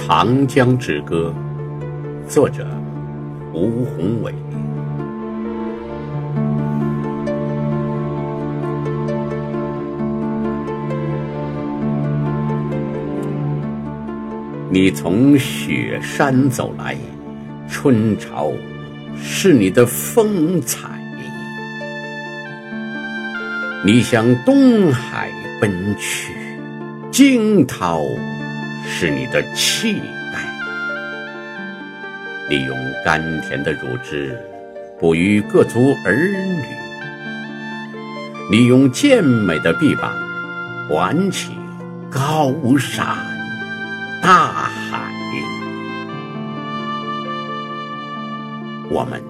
长江之歌》，作者吴宏伟。你从雪山走来，春潮是你的风采；你向东海奔去，惊涛是你的气概。你用甘甜的乳汁哺育各族儿女，你用健美的臂膀挽起高山。大海，我们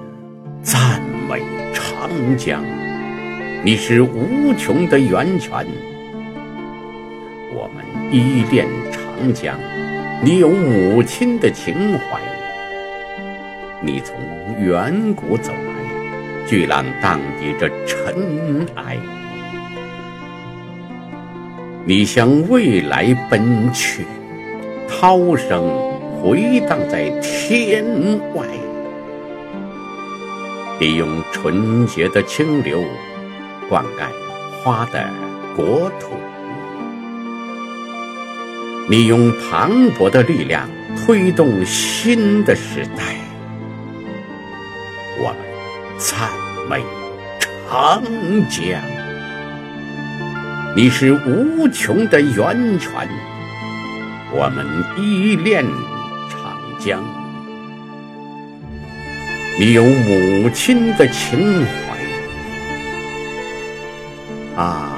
赞美长江，你是无穷的源泉；我们依恋长江，你有母亲的情怀。你从远古走来，巨浪荡涤着尘埃；你向未来奔去。涛声回荡在天外，你用纯洁的清流灌溉花的国土，你用磅礴的力量推动新的时代。我们赞美长江，你是无穷的源泉。我们依恋长江，你有母亲的情怀啊，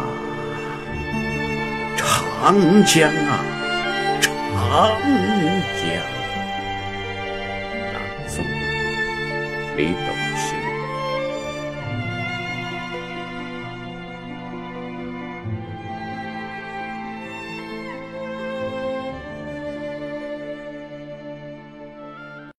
长江啊，长江。南宋：李斗星。